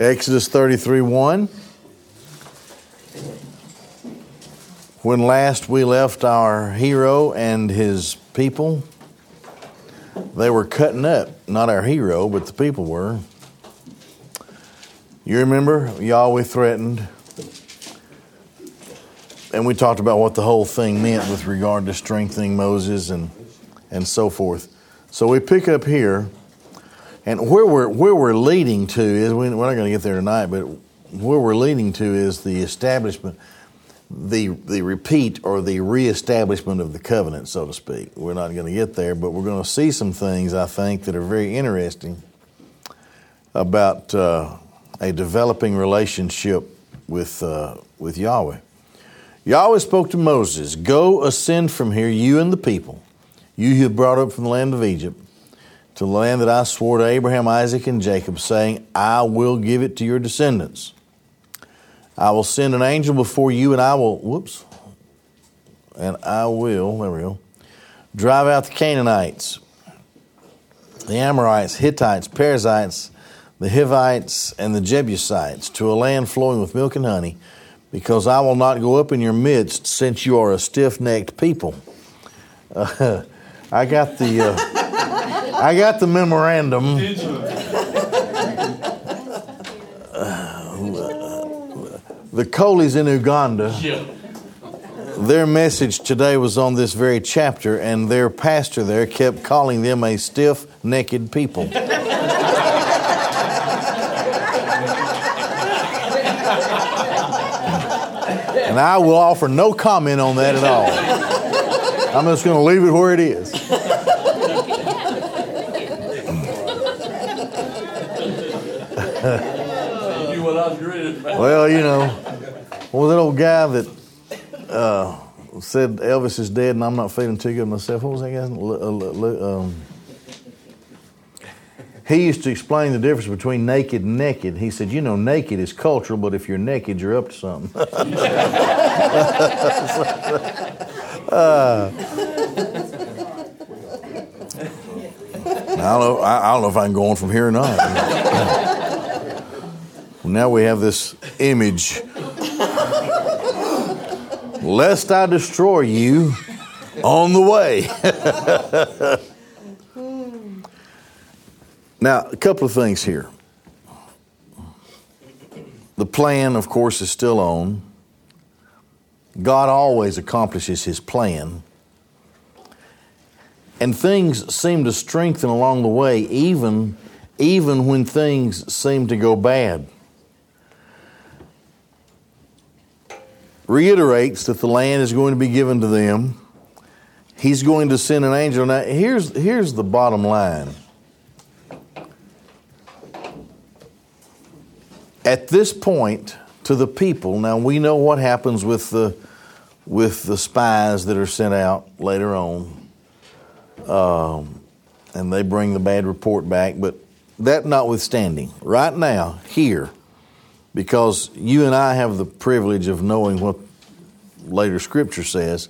Exodus 33 1. When last we left our hero and his people, they were cutting up. Not our hero, but the people were. You remember, Yahweh threatened, and we talked about what the whole thing meant with regard to strengthening Moses and, and so forth. So we pick up here, and where we're, where we're leading to is, we're not going to get there tonight, but where we're leading to is the establishment, the, the repeat or the reestablishment of the covenant, so to speak. We're not going to get there, but we're going to see some things, I think, that are very interesting about uh, a developing relationship with, uh, with Yahweh. Yahweh spoke to Moses, Go ascend from here, you and the people, you who have brought up from the land of Egypt, to the land that I swore to Abraham, Isaac, and Jacob, saying, I will give it to your descendants. I will send an angel before you, and I will, whoops, and I will, there we go, drive out the Canaanites, the Amorites, Hittites, Perizzites, the Hivites, and the Jebusites to a land flowing with milk and honey, because I will not go up in your midst, since you are a stiff necked people. Uh, I got the. Uh, I got the memorandum. Uh, the Coleys in Uganda. Their message today was on this very chapter, and their pastor there kept calling them a stiff necked people. and I will offer no comment on that at all. I'm just going to leave it where it is. Well, you know, well, that old guy that uh, said Elvis is dead and I'm not feeling too good myself. What was that guy? Um, he used to explain the difference between naked and naked. He said, you know, naked is cultural, but if you're naked, you're up to something. uh, I don't know. I, don't know if I can go on from here or not. Now we have this image. Lest I destroy you on the way. now, a couple of things here. The plan, of course, is still on. God always accomplishes his plan. And things seem to strengthen along the way, even, even when things seem to go bad. Reiterates that the land is going to be given to them. He's going to send an angel. Now, here's, here's the bottom line. At this point, to the people, now we know what happens with the, with the spies that are sent out later on um, and they bring the bad report back. But that notwithstanding, right now, here, because you and I have the privilege of knowing what later Scripture says.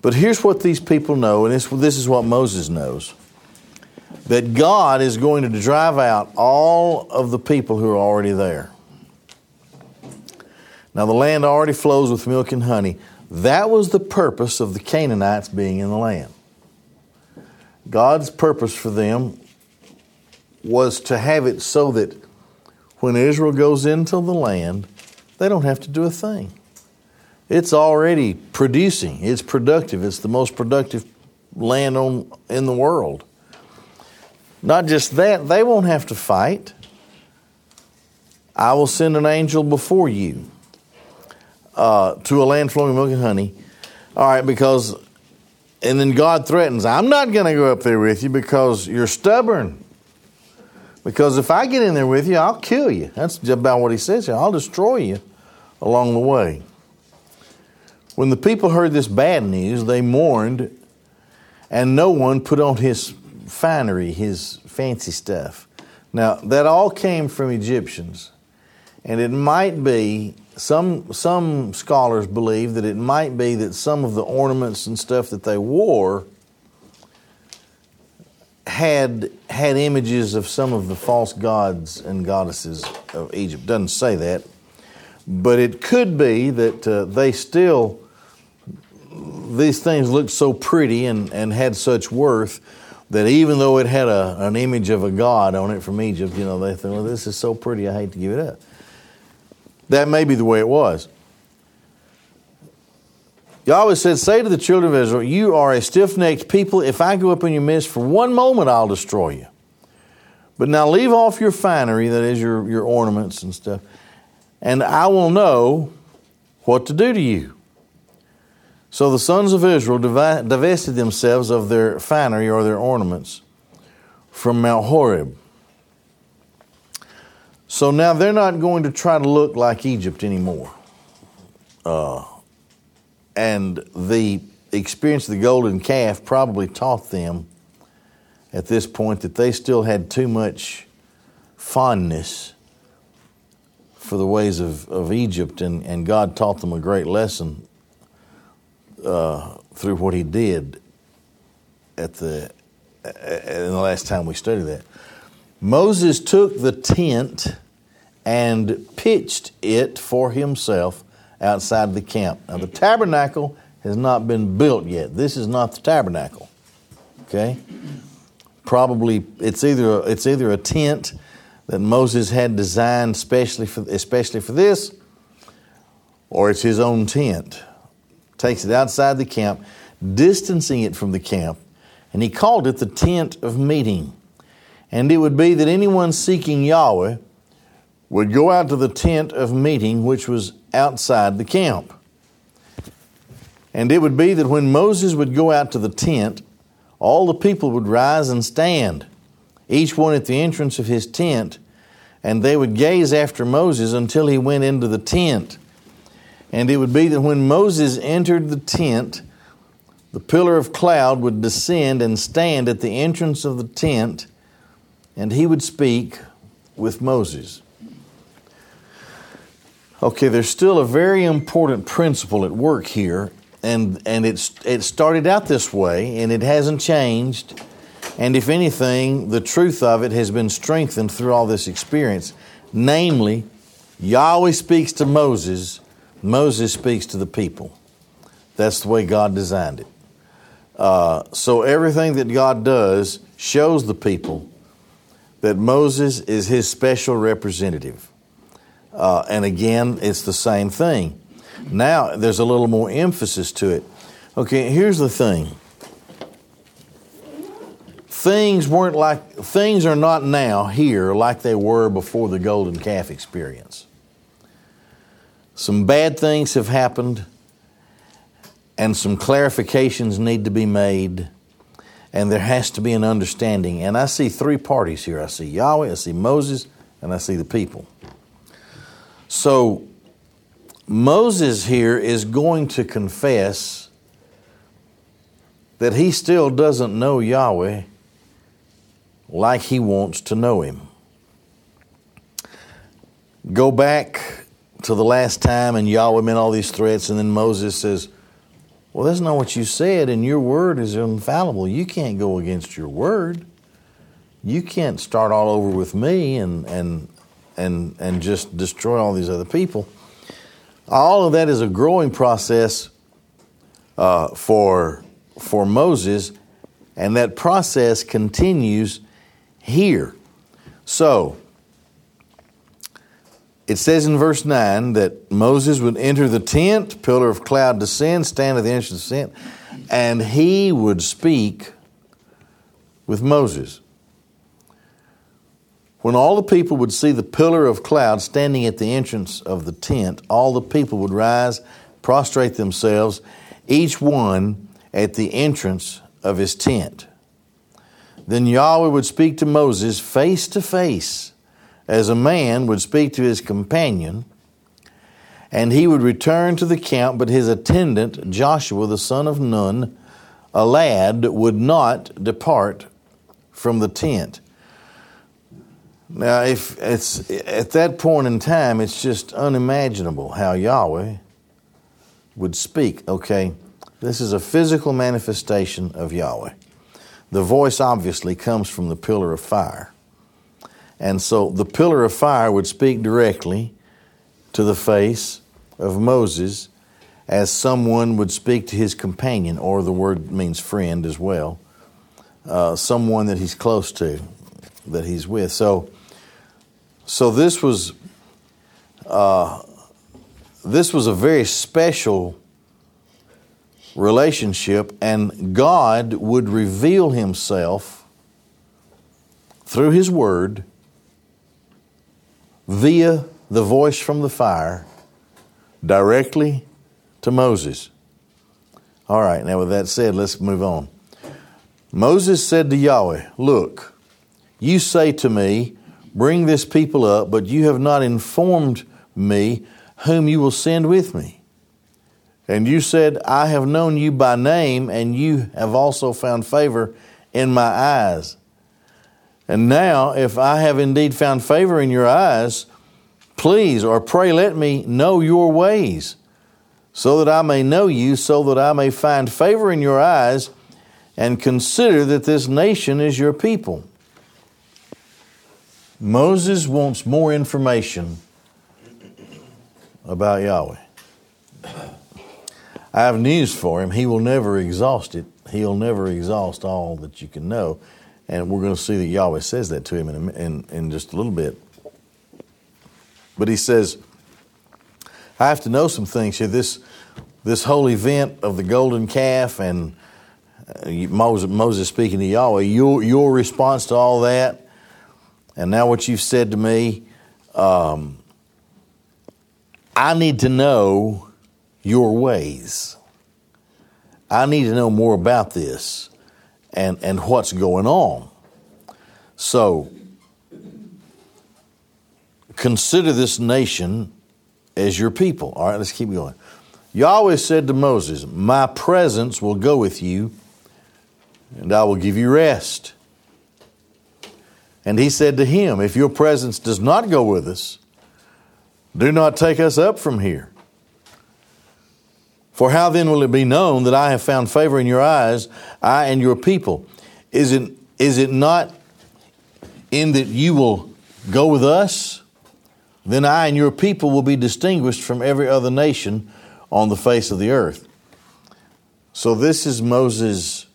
But here's what these people know, and this, is what Moses knows that God is going to drive out all of the people who are already there. Now, the land already flows with milk and honey. That was the purpose of the Canaanites being in the land. God's purpose for them was to have it so that when Israel goes into the land, they don't have to do a thing. It's already producing, it's productive, it's the most productive land on, in the world. Not just that, they won't have to fight. I will send an angel before you uh, to a land flowing milk and honey. All right, because and then God threatens, I'm not going to go up there with you because you're stubborn. Because if I get in there with you, I'll kill you. That's about what he says here. I'll destroy you along the way. When the people heard this bad news, they mourned, and no one put on his finery, his fancy stuff. Now, that all came from Egyptians. And it might be some some scholars believe that it might be that some of the ornaments and stuff that they wore had had images of some of the false gods and goddesses of Egypt. Doesn't say that, but it could be that uh, they still these things looked so pretty and, and had such worth that even though it had a, an image of a god on it from Egypt, you know, they thought, well, this is so pretty, I hate to give it up. That may be the way it was. Yahweh said, Say to the children of Israel, You are a stiff necked people. If I go up in your midst for one moment, I'll destroy you. But now leave off your finery, that is, your, your ornaments and stuff, and I will know what to do to you. So the sons of Israel divested themselves of their finery or their ornaments from Mount Horeb. So now they're not going to try to look like Egypt anymore. Uh, and the experience of the golden calf probably taught them at this point that they still had too much fondness for the ways of, of Egypt, and, and God taught them a great lesson uh, through what He did at the in the last time we studied that. Moses took the tent and pitched it for himself outside the camp. Now, the tabernacle has not been built yet. This is not the tabernacle. Okay? Probably it's either it's either a tent that Moses had designed especially for especially for this, or it's his own tent. Takes it outside the camp, distancing it from the camp, and he called it the tent of meeting. And it would be that anyone seeking Yahweh would go out to the tent of meeting, which was outside the camp. And it would be that when Moses would go out to the tent, all the people would rise and stand, each one at the entrance of his tent, and they would gaze after Moses until he went into the tent. And it would be that when Moses entered the tent, the pillar of cloud would descend and stand at the entrance of the tent, and he would speak with Moses. Okay, there's still a very important principle at work here, and, and it's, it started out this way, and it hasn't changed. And if anything, the truth of it has been strengthened through all this experience. Namely, Yahweh speaks to Moses, Moses speaks to the people. That's the way God designed it. Uh, so everything that God does shows the people that Moses is his special representative. Uh, and again, it's the same thing. Now there's a little more emphasis to it. Okay, here's the thing. Things weren't like things are not now here like they were before the golden calf experience. Some bad things have happened and some clarifications need to be made and there has to be an understanding. And I see three parties here. I see Yahweh, I see Moses, and I see the people. So Moses here is going to confess that he still doesn't know Yahweh like he wants to know him. Go back to the last time, and Yahweh made all these threats, and then Moses says, Well, that's not what you said, and your word is infallible. You can't go against your word. You can't start all over with me and, and and, and just destroy all these other people. All of that is a growing process uh, for, for Moses, and that process continues here. So, it says in verse 9 that Moses would enter the tent, pillar of cloud descend, stand at the entrance of the tent, and he would speak with Moses. When all the people would see the pillar of cloud standing at the entrance of the tent, all the people would rise, prostrate themselves, each one at the entrance of his tent. Then Yahweh would speak to Moses face to face, as a man would speak to his companion, and he would return to the camp, but his attendant, Joshua the son of Nun, a lad, would not depart from the tent. Now, if it's at that point in time, it's just unimaginable how Yahweh would speak. Okay, this is a physical manifestation of Yahweh. the voice obviously comes from the pillar of fire. And so the pillar of fire would speak directly to the face of Moses as someone would speak to his companion, or the word means friend as well, uh, someone that he's close to, that he's with. So, so this was uh, this was a very special relationship, and God would reveal Himself through His Word via the voice from the fire directly to Moses. All right, now with that said, let's move on. Moses said to Yahweh, Look, you say to me, Bring this people up, but you have not informed me whom you will send with me. And you said, I have known you by name, and you have also found favor in my eyes. And now, if I have indeed found favor in your eyes, please or pray let me know your ways, so that I may know you, so that I may find favor in your eyes, and consider that this nation is your people. Moses wants more information about Yahweh. I have news for him. He will never exhaust it. He'll never exhaust all that you can know. And we're going to see that Yahweh says that to him in, in, in just a little bit. But he says, I have to know some things here. This, this whole event of the golden calf and uh, Moses, Moses speaking to Yahweh, your, your response to all that, and now what you've said to me, um, I need to know your ways. I need to know more about this and, and what's going on. So, consider this nation as your people. All right, let's keep going. Yahweh said to Moses, My presence will go with you, and I will give you rest. And he said to him, If your presence does not go with us, do not take us up from here. For how then will it be known that I have found favor in your eyes, I and your people? Is it, is it not in that you will go with us? Then I and your people will be distinguished from every other nation on the face of the earth. So, this is Moses'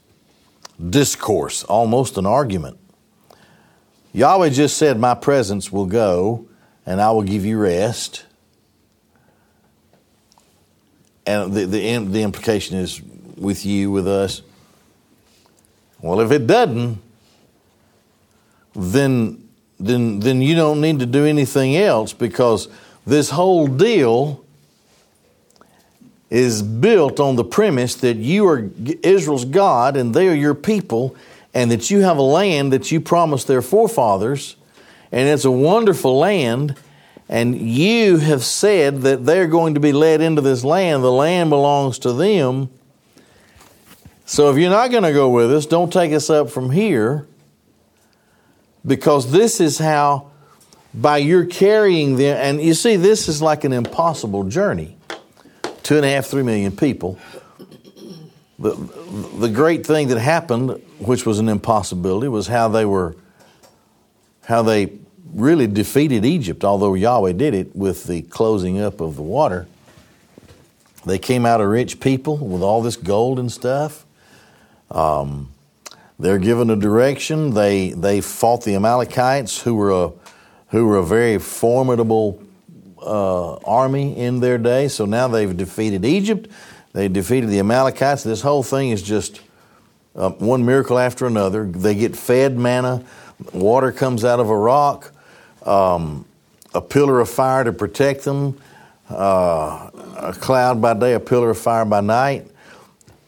discourse, almost an argument. Yahweh just said, My presence will go and I will give you rest. And the, the, the implication is with you, with us. Well, if it doesn't, then, then, then you don't need to do anything else because this whole deal is built on the premise that you are Israel's God and they are your people, and that you have a land that you promised their forefathers, and it's a wonderful land, and you have said that they're going to be led into this land. The land belongs to them. So if you're not going to go with us, don't take us up from here, because this is how, by your carrying them, and you see, this is like an impossible journey two and a half, three million people. The, the great thing that happened, which was an impossibility, was how they were, how they really defeated Egypt, although Yahweh did it with the closing up of the water. They came out a rich people with all this gold and stuff. Um, they're given a direction. They they fought the Amalekites, who were a who were a very formidable uh, army in their day. So now they've defeated Egypt. They defeated the Amalekites. This whole thing is just uh, one miracle after another. They get fed manna. Water comes out of a rock um, a pillar of fire to protect them, uh, a cloud by day, a pillar of fire by night.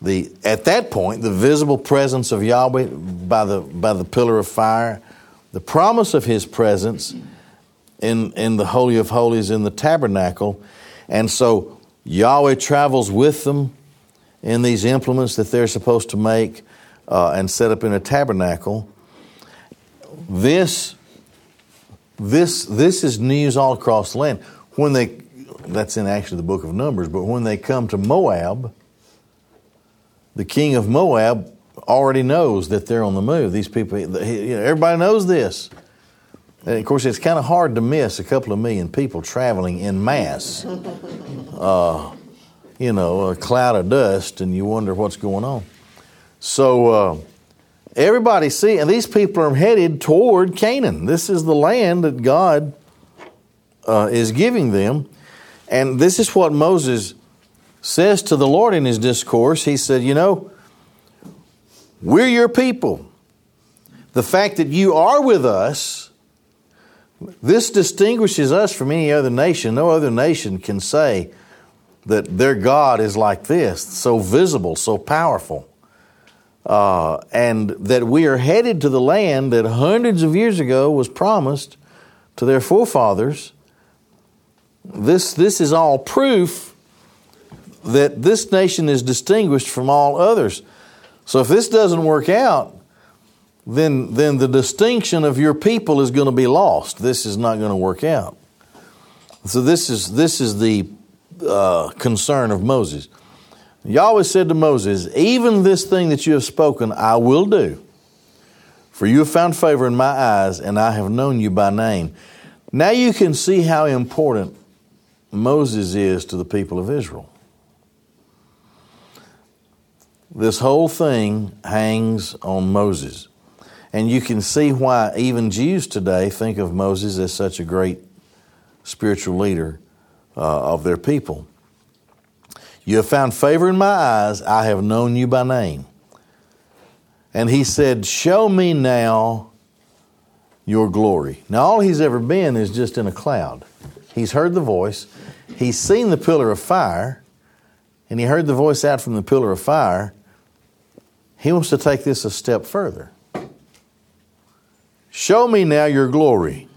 The, at that point, the visible presence of Yahweh by the, by the pillar of fire, the promise of His presence in, in the Holy of Holies in the tabernacle. And so Yahweh travels with them in these implements that they're supposed to make uh, and set up in a tabernacle. This this, this is news all across the land. When they, that's in actually the book of Numbers, but when they come to Moab, the king of Moab, already knows that they're on the move. These people, everybody knows this. And of course, it's kind of hard to miss a couple of million people traveling in mass. Uh, you know, a cloud of dust, and you wonder what's going on. So uh, everybody see, and these people are headed toward Canaan. This is the land that God uh, is giving them, and this is what Moses says to the Lord in his discourse. He said, "You know, we're your people. The fact that you are with us." This distinguishes us from any other nation. No other nation can say that their God is like this, so visible, so powerful. Uh, and that we are headed to the land that hundreds of years ago was promised to their forefathers. This, this is all proof that this nation is distinguished from all others. So if this doesn't work out, then, then the distinction of your people is going to be lost. This is not going to work out. So this is, this is the uh, concern of Moses. Yahweh said to Moses, Even this thing that you have spoken, I will do. For you have found favor in my eyes, and I have known you by name. Now you can see how important Moses is to the people of Israel. This whole thing hangs on Moses. And you can see why even Jews today think of Moses as such a great spiritual leader uh, of their people. You have found favor in my eyes. I have known you by name. And he said, Show me now your glory. Now, all he's ever been is just in a cloud. He's heard the voice, he's seen the pillar of fire, and he heard the voice out from the pillar of fire. He wants to take this a step further. Show me now your glory.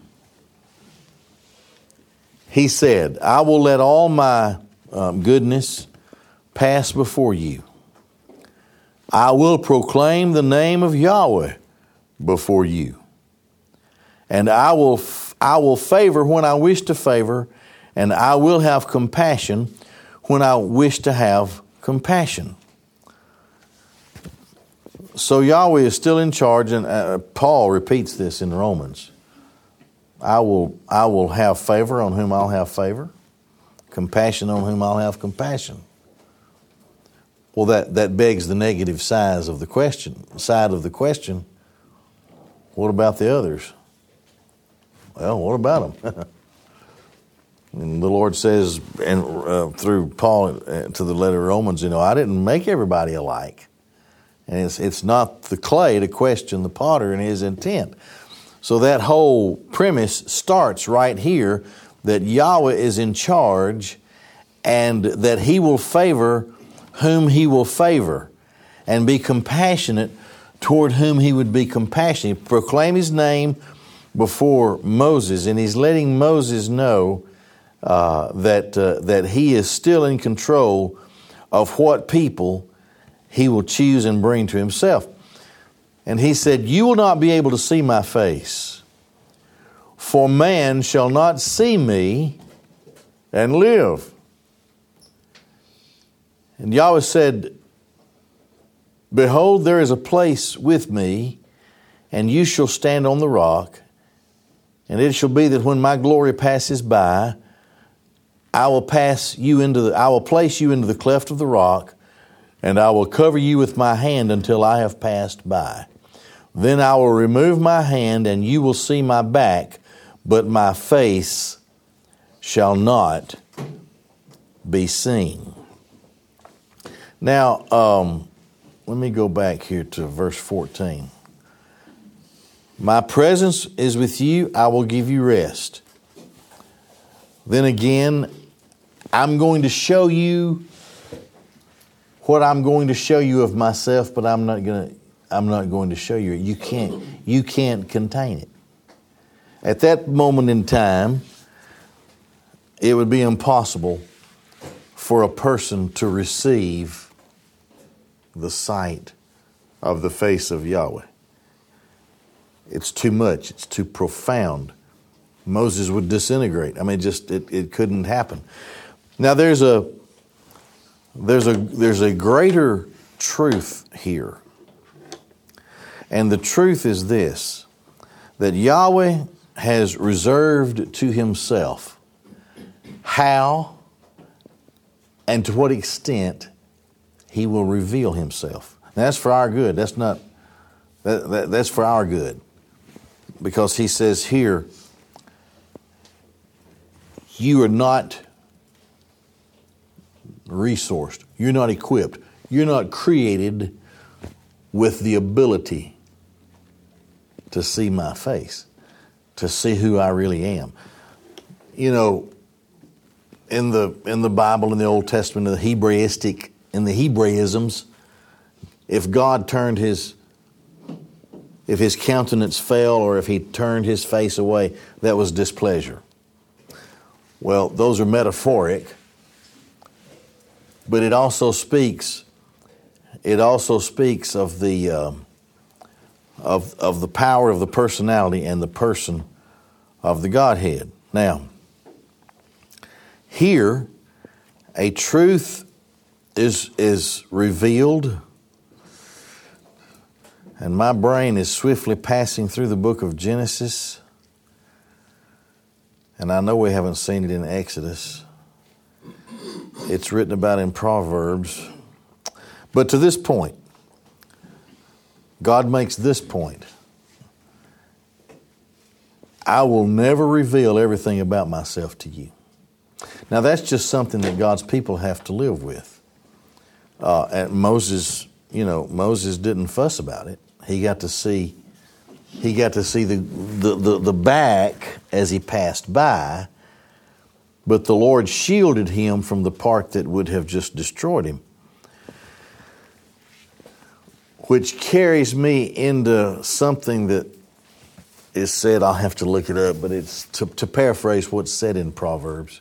He said, I will let all my um, goodness pass before you. I will proclaim the name of Yahweh before you. And I will, I will favor when I wish to favor, and I will have compassion when I wish to have compassion. So Yahweh is still in charge, and uh, Paul repeats this in Romans. I will, I will have favor on whom I'll have favor, compassion on whom I'll have compassion. Well, that, that begs the negative side of the question. Side of the question. What about the others? Well, what about them? and the Lord says, and uh, through Paul uh, to the letter of Romans, you know, I didn't make everybody alike. And it's, it's not the clay to question the potter and his intent. So that whole premise starts right here that Yahweh is in charge and that he will favor whom he will favor and be compassionate toward whom he would be compassionate. Proclaim his name before Moses, and he's letting Moses know uh, that, uh, that he is still in control of what people he will choose and bring to himself. And he said, You will not be able to see my face, for man shall not see me and live. And Yahweh said, Behold, there is a place with me, and you shall stand on the rock. And it shall be that when my glory passes by, I will pass you into the, I will place you into the cleft of the rock, and I will cover you with my hand until I have passed by. Then I will remove my hand, and you will see my back, but my face shall not be seen. Now, um, let me go back here to verse 14. My presence is with you, I will give you rest. Then again, I'm going to show you what I'm going to show you of myself, but I'm not going to I'm not going to show you. You can't you can't contain it. At that moment in time, it would be impossible for a person to receive the sight of the face of Yahweh. It's too much, it's too profound. Moses would disintegrate. I mean, just it, it couldn't happen. Now there's a there's a there's a greater truth here And the truth is this that Yahweh has reserved to himself how and to what extent he will reveal himself. Now, that's for our good. That's not, that, that, that's for our good. Because he says here, you are not resourced, you're not equipped, you're not created with the ability to see my face, to see who I really am. You know, in the in the Bible in the Old Testament, in the Hebraistic in the Hebraisms, if God turned his if his countenance fell or if he turned his face away, that was displeasure. Well, those are metaphoric, but it also speaks. It also speaks of the uh, of of the power of the personality and the person of the Godhead. Now, here, a truth is is revealed and my brain is swiftly passing through the book of Genesis. And I know we haven't seen it in Exodus. It's written about in Proverbs. But to this point, God makes this point I will never reveal everything about myself to you. Now, that's just something that God's people have to live with. Uh, and Moses, you know, Moses didn't fuss about it he got to see he got to see the, the, the, the, back as he passed by, but the Lord shielded him from the part that would have just destroyed him. Which carries me into something that is said, I'll have to look it up, but it's to, to paraphrase what's said in Proverbs.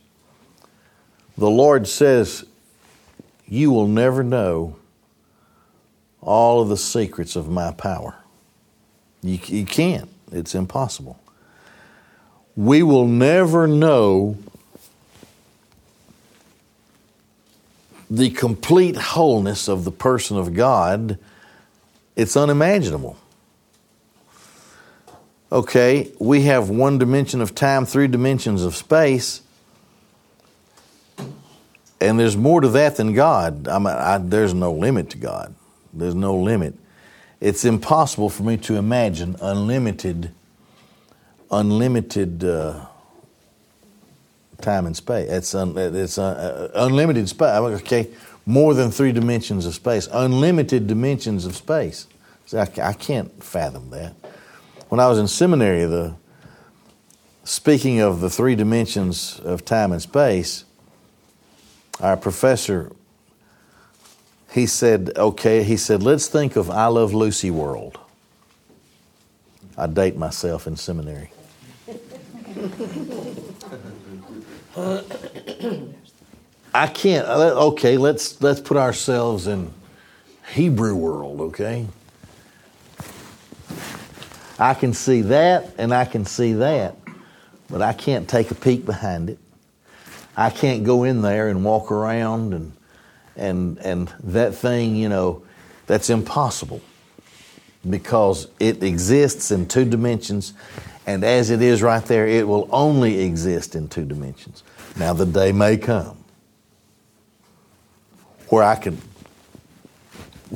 The Lord says, You will never know all of the secrets of my power. You, you can't, it's impossible. We will never know the complete wholeness of the person of God. It's unimaginable. Okay, we have one dimension of time, three dimensions of space, and there's more to that than God. I mean, I, there's no limit to God. There's no limit. It's impossible for me to imagine unlimited, unlimited uh, time and space. It's, un, it's uh, uh, unlimited space. Okay, more than three dimensions of space. Unlimited dimensions of space. See, I, I can't fathom that. When I was in seminary, the speaking of the three dimensions of time and space, our professor he said, okay, he said, let's think of I Love Lucy World. I date myself in seminary. I can't. Uh, okay, let's let's put ourselves in Hebrew world. Okay, I can see that and I can see that, but I can't take a peek behind it. I can't go in there and walk around and and and that thing, you know, that's impossible because it exists in two dimensions, and as it is right there, it will only exist in two dimensions. Now the day may come where I can,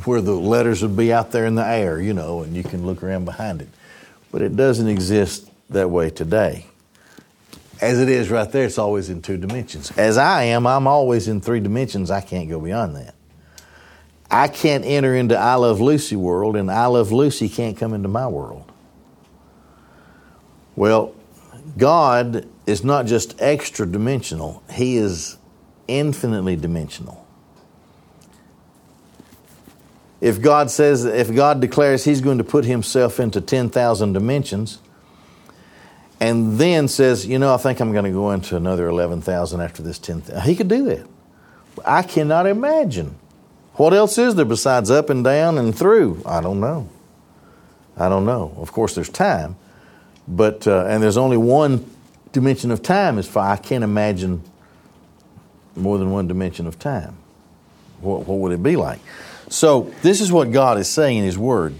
where the letters would be out there in the air, you know, and you can look around behind it. But it doesn't exist that way today. As it is right there, it's always in two dimensions. As I am, I'm always in three dimensions. I can't go beyond that. I can't enter into I Love Lucy world, and I Love Lucy can't come into my world. Well, God is not just extra dimensional, He is infinitely dimensional. If God says, if God declares He's going to put Himself into 10,000 dimensions, and then says, you know, I think I'm going to go into another 11,000 after this 10,000. He could do that. I cannot imagine. What else is there besides up and down and through? I don't know. I don't know. Of course, there's time, but uh, and there's only one dimension of time as far I can't imagine more than one dimension of time. What, what would it be like? So this is what God is saying in His Word.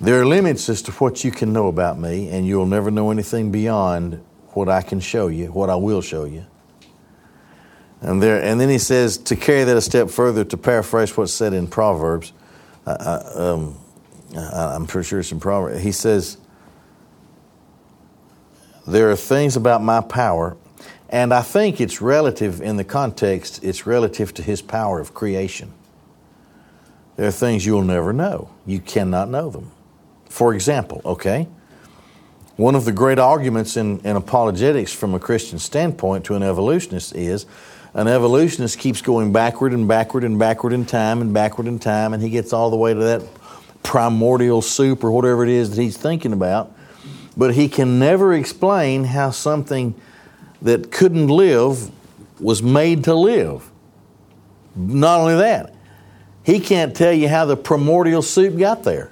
There are limits as to what you can know about me, and you'll never know anything beyond what I can show you, what I will show you. And there, and then he says to carry that a step further, to paraphrase what's said in Proverbs. Uh, uh um, I'm pretty sure it's in Proverbs. He says, "There are things about my power, and I think it's relative in the context. It's relative to His power of creation. There are things you'll never know. You cannot know them. For example, okay." One of the great arguments in, in apologetics from a Christian standpoint to an evolutionist is an evolutionist keeps going backward and backward and backward in time and backward in time, and he gets all the way to that primordial soup or whatever it is that he's thinking about. But he can never explain how something that couldn't live was made to live. Not only that, he can't tell you how the primordial soup got there.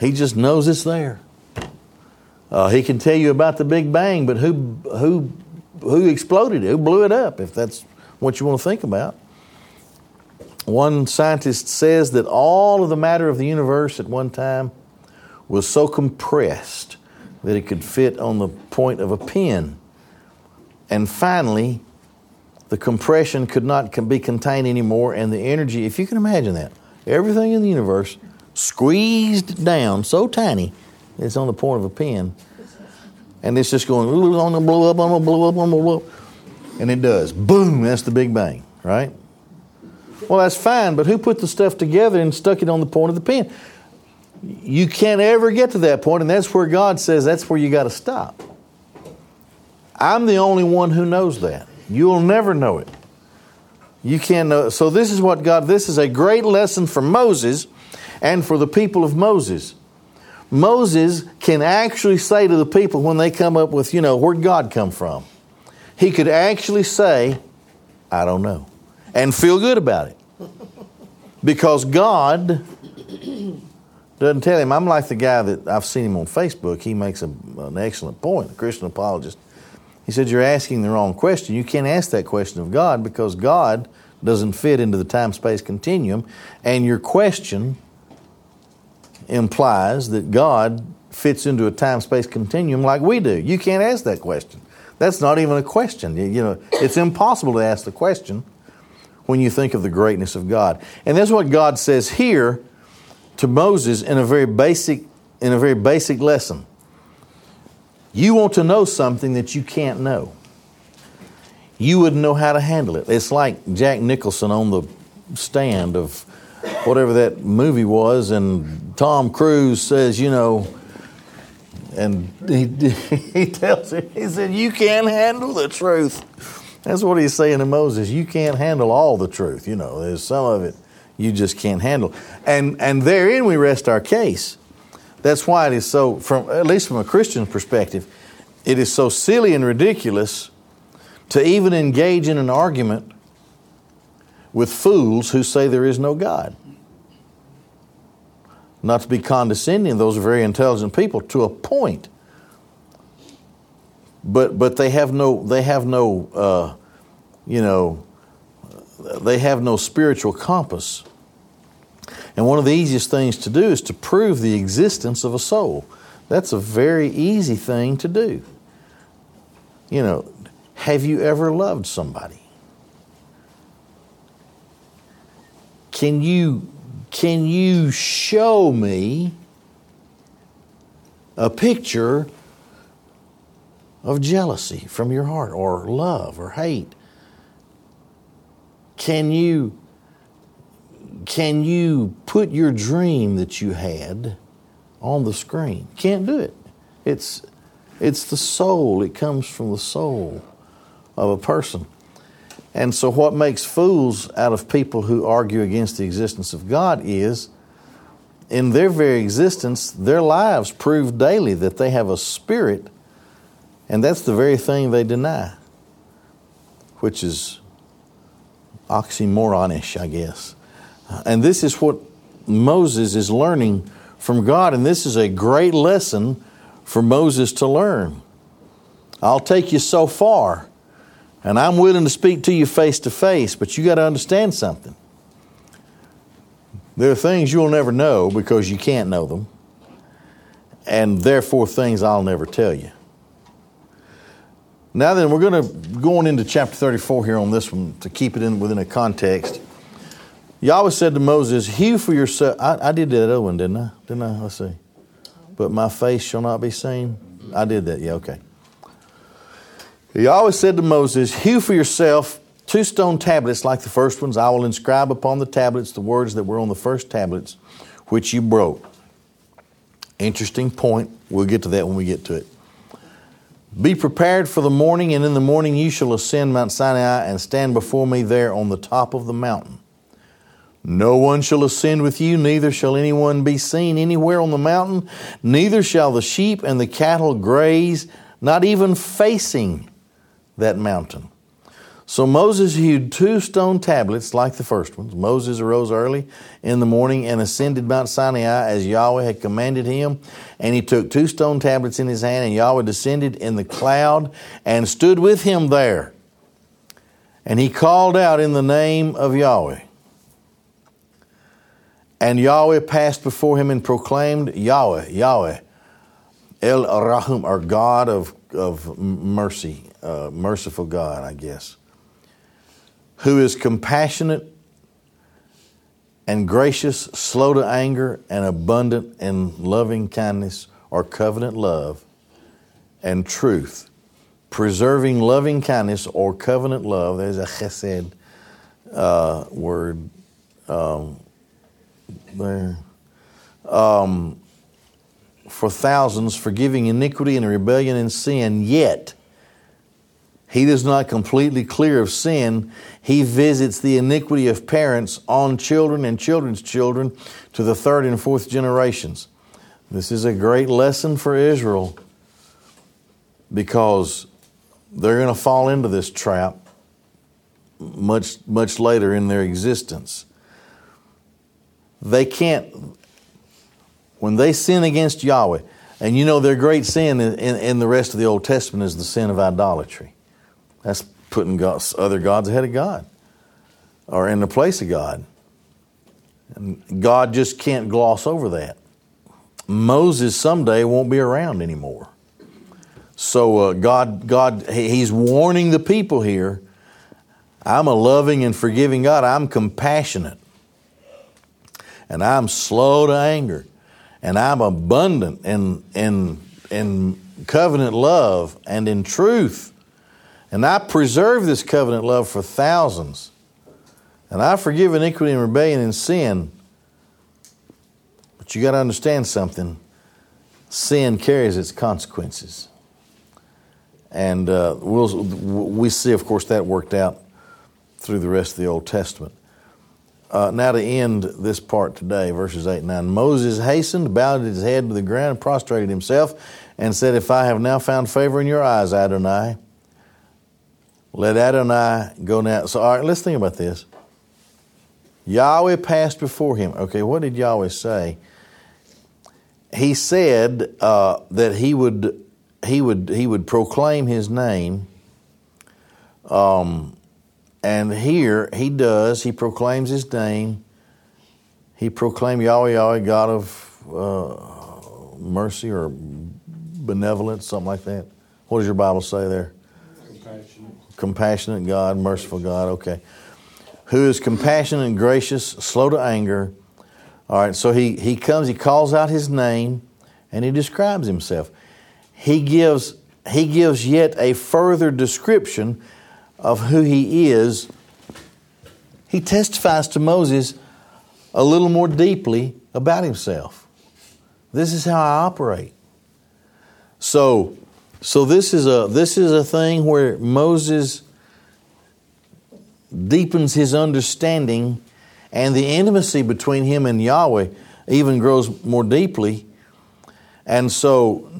He just knows it's there. Uh, he can tell you about the Big Bang, but who, who who exploded it, who blew it up, if that's what you want to think about. One scientist says that all of the matter of the universe at one time was so compressed that it could fit on the point of a pin. And finally, the compression could not be contained anymore, and the energy, if you can imagine that, everything in the universe squeezed down so tiny, it's on the point of a pin and it's just going on the blow up, on the blow up, on the blow up, and it does. Boom! That's the Big Bang, right? Well, that's fine, but who put the stuff together and stuck it on the point of the pen? You can't ever get to that point, and that's where God says that's where you got to stop. I'm the only one who knows that. You'll never know it. You can't know. So this is what God. This is a great lesson for Moses, and for the people of Moses. Moses can actually say to the people when they come up with, you know, where'd God come from? He could actually say, I don't know, and feel good about it. Because God doesn't tell him. I'm like the guy that I've seen him on Facebook. He makes a, an excellent point, a Christian apologist. He said, You're asking the wrong question. You can't ask that question of God because God doesn't fit into the time space continuum, and your question implies that God fits into a time space continuum like we do. You can't ask that question. That's not even a question. You know, it's impossible to ask the question when you think of the greatness of God. And that's what God says here to Moses in a very basic in a very basic lesson. You want to know something that you can't know. You wouldn't know how to handle it. It's like Jack Nicholson on the stand of whatever that movie was, and Tom Cruise says, you know, and he, he tells him, he said, You can't handle the truth. That's what he's saying to Moses. You can't handle all the truth. You know, there's some of it you just can't handle. And, and therein we rest our case. That's why it is so, from, at least from a Christian perspective, it is so silly and ridiculous to even engage in an argument with fools who say there is no God. Not to be condescending, those are very intelligent people to a point. But, but they have no, they have no uh, you know, they have no spiritual compass. And one of the easiest things to do is to prove the existence of a soul. That's a very easy thing to do. You know, have you ever loved somebody? Can you, can you show me a picture of jealousy from your heart or love or hate? Can you can you put your dream that you had on the screen? Can't do it. It's it's the soul. It comes from the soul of a person. And so, what makes fools out of people who argue against the existence of God is, in their very existence, their lives prove daily that they have a spirit, and that's the very thing they deny, which is oxymoronish, I guess. And this is what Moses is learning from God, and this is a great lesson for Moses to learn. I'll take you so far and I'm willing to speak to you face to face, but you got to understand something. There are things you'll never know because you can't know them. and therefore things I'll never tell you. Now then, we're going to go on into chapter 34 here on this one to keep it in within a context. Yahweh said to Moses, Hew for yourself. I, I did that other one, didn't I? Didn't I? Let's see. But my face shall not be seen. I did that. Yeah, okay. Yahweh said to Moses, Hew for yourself two stone tablets like the first ones. I will inscribe upon the tablets the words that were on the first tablets, which you broke. Interesting point. We'll get to that when we get to it. Be prepared for the morning, and in the morning you shall ascend Mount Sinai and stand before me there on the top of the mountain. No one shall ascend with you, neither shall anyone be seen anywhere on the mountain, neither shall the sheep and the cattle graze, not even facing that mountain. So Moses hewed two stone tablets like the first ones. Moses arose early in the morning and ascended Mount Sinai as Yahweh had commanded him. And he took two stone tablets in his hand, and Yahweh descended in the cloud and stood with him there. And he called out in the name of Yahweh. And Yahweh passed before him and proclaimed, Yahweh, Yahweh, El Rahum, our God of, of mercy, uh, merciful God, I guess who is compassionate and gracious, slow to anger, and abundant in loving kindness or covenant love and truth, preserving loving kindness or covenant love. There's a chesed uh, word um, there. Um, for thousands, forgiving iniquity and rebellion and sin, yet he is not completely clear of sin. He visits the iniquity of parents on children and children's children to the third and fourth generations. This is a great lesson for Israel because they're going to fall into this trap much much later in their existence. They can't when they sin against Yahweh, and you know their great sin in, in, in the rest of the Old Testament is the sin of idolatry. That's putting gods, other gods ahead of God or in the place of God. And God just can't gloss over that. Moses someday won't be around anymore. So uh, God, God, He's warning the people here. I'm a loving and forgiving God. I'm compassionate, and I'm slow to anger, and I'm abundant in in in covenant love and in truth. And I preserve this covenant love for thousands. And I forgive iniquity and rebellion and sin. But you got to understand something sin carries its consequences. And uh, we'll, we see, of course, that worked out through the rest of the Old Testament. Uh, now, to end this part today, verses 8 and 9. Moses hastened, bowed his head to the ground, and prostrated himself, and said, If I have now found favor in your eyes, Adonai, let Adonai go now. So, all right, let's think about this. Yahweh passed before him. Okay, what did Yahweh say? He said uh, that he would he would he would proclaim his name. Um, and here he does. He proclaims his name. He proclaimed Yahweh, Yahweh, God of uh, mercy or benevolence, something like that. What does your Bible say there? compassionate God, merciful God. Okay. Who is compassionate and gracious, slow to anger. All right, so he, he comes, he calls out his name, and he describes himself. He gives, he gives yet a further description of who he is. He testifies to Moses a little more deeply about himself. This is how I operate. So, so this is a this is a thing where Moses deepens his understanding and the intimacy between him and Yahweh even grows more deeply. And so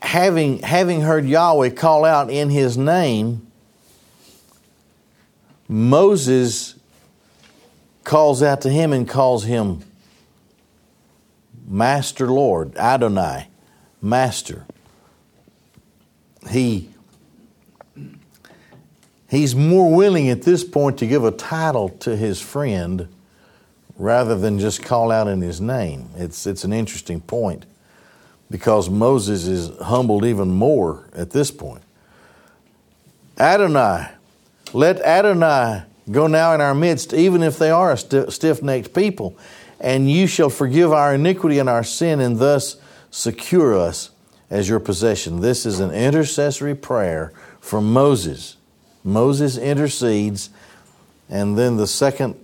having having heard Yahweh call out in his name, Moses calls out to him and calls him Master Lord, Adonai, Master he he's more willing at this point to give a title to his friend rather than just call out in his name. It's it's an interesting point because Moses is humbled even more at this point. Adonai, let Adonai go now in our midst, even if they are a st- stiff necked people, and you shall forgive our iniquity and our sin, and thus secure us as your possession. This is an intercessory prayer from Moses. Moses intercedes, and then the second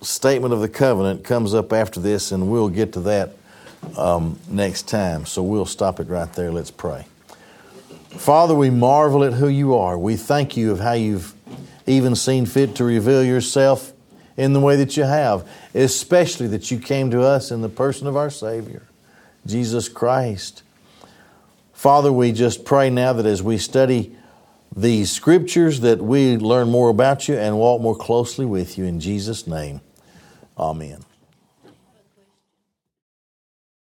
statement of the covenant comes up after this, and we'll get to that um, next time. So we'll stop it right there. Let's pray. Father, we marvel at who you are. We thank you of how you've even seen fit to reveal yourself in the way that you have, especially that you came to us in the person of our Savior, Jesus Christ. Father, we just pray now that as we study these scriptures that we learn more about you and walk more closely with you in Jesus name. Amen.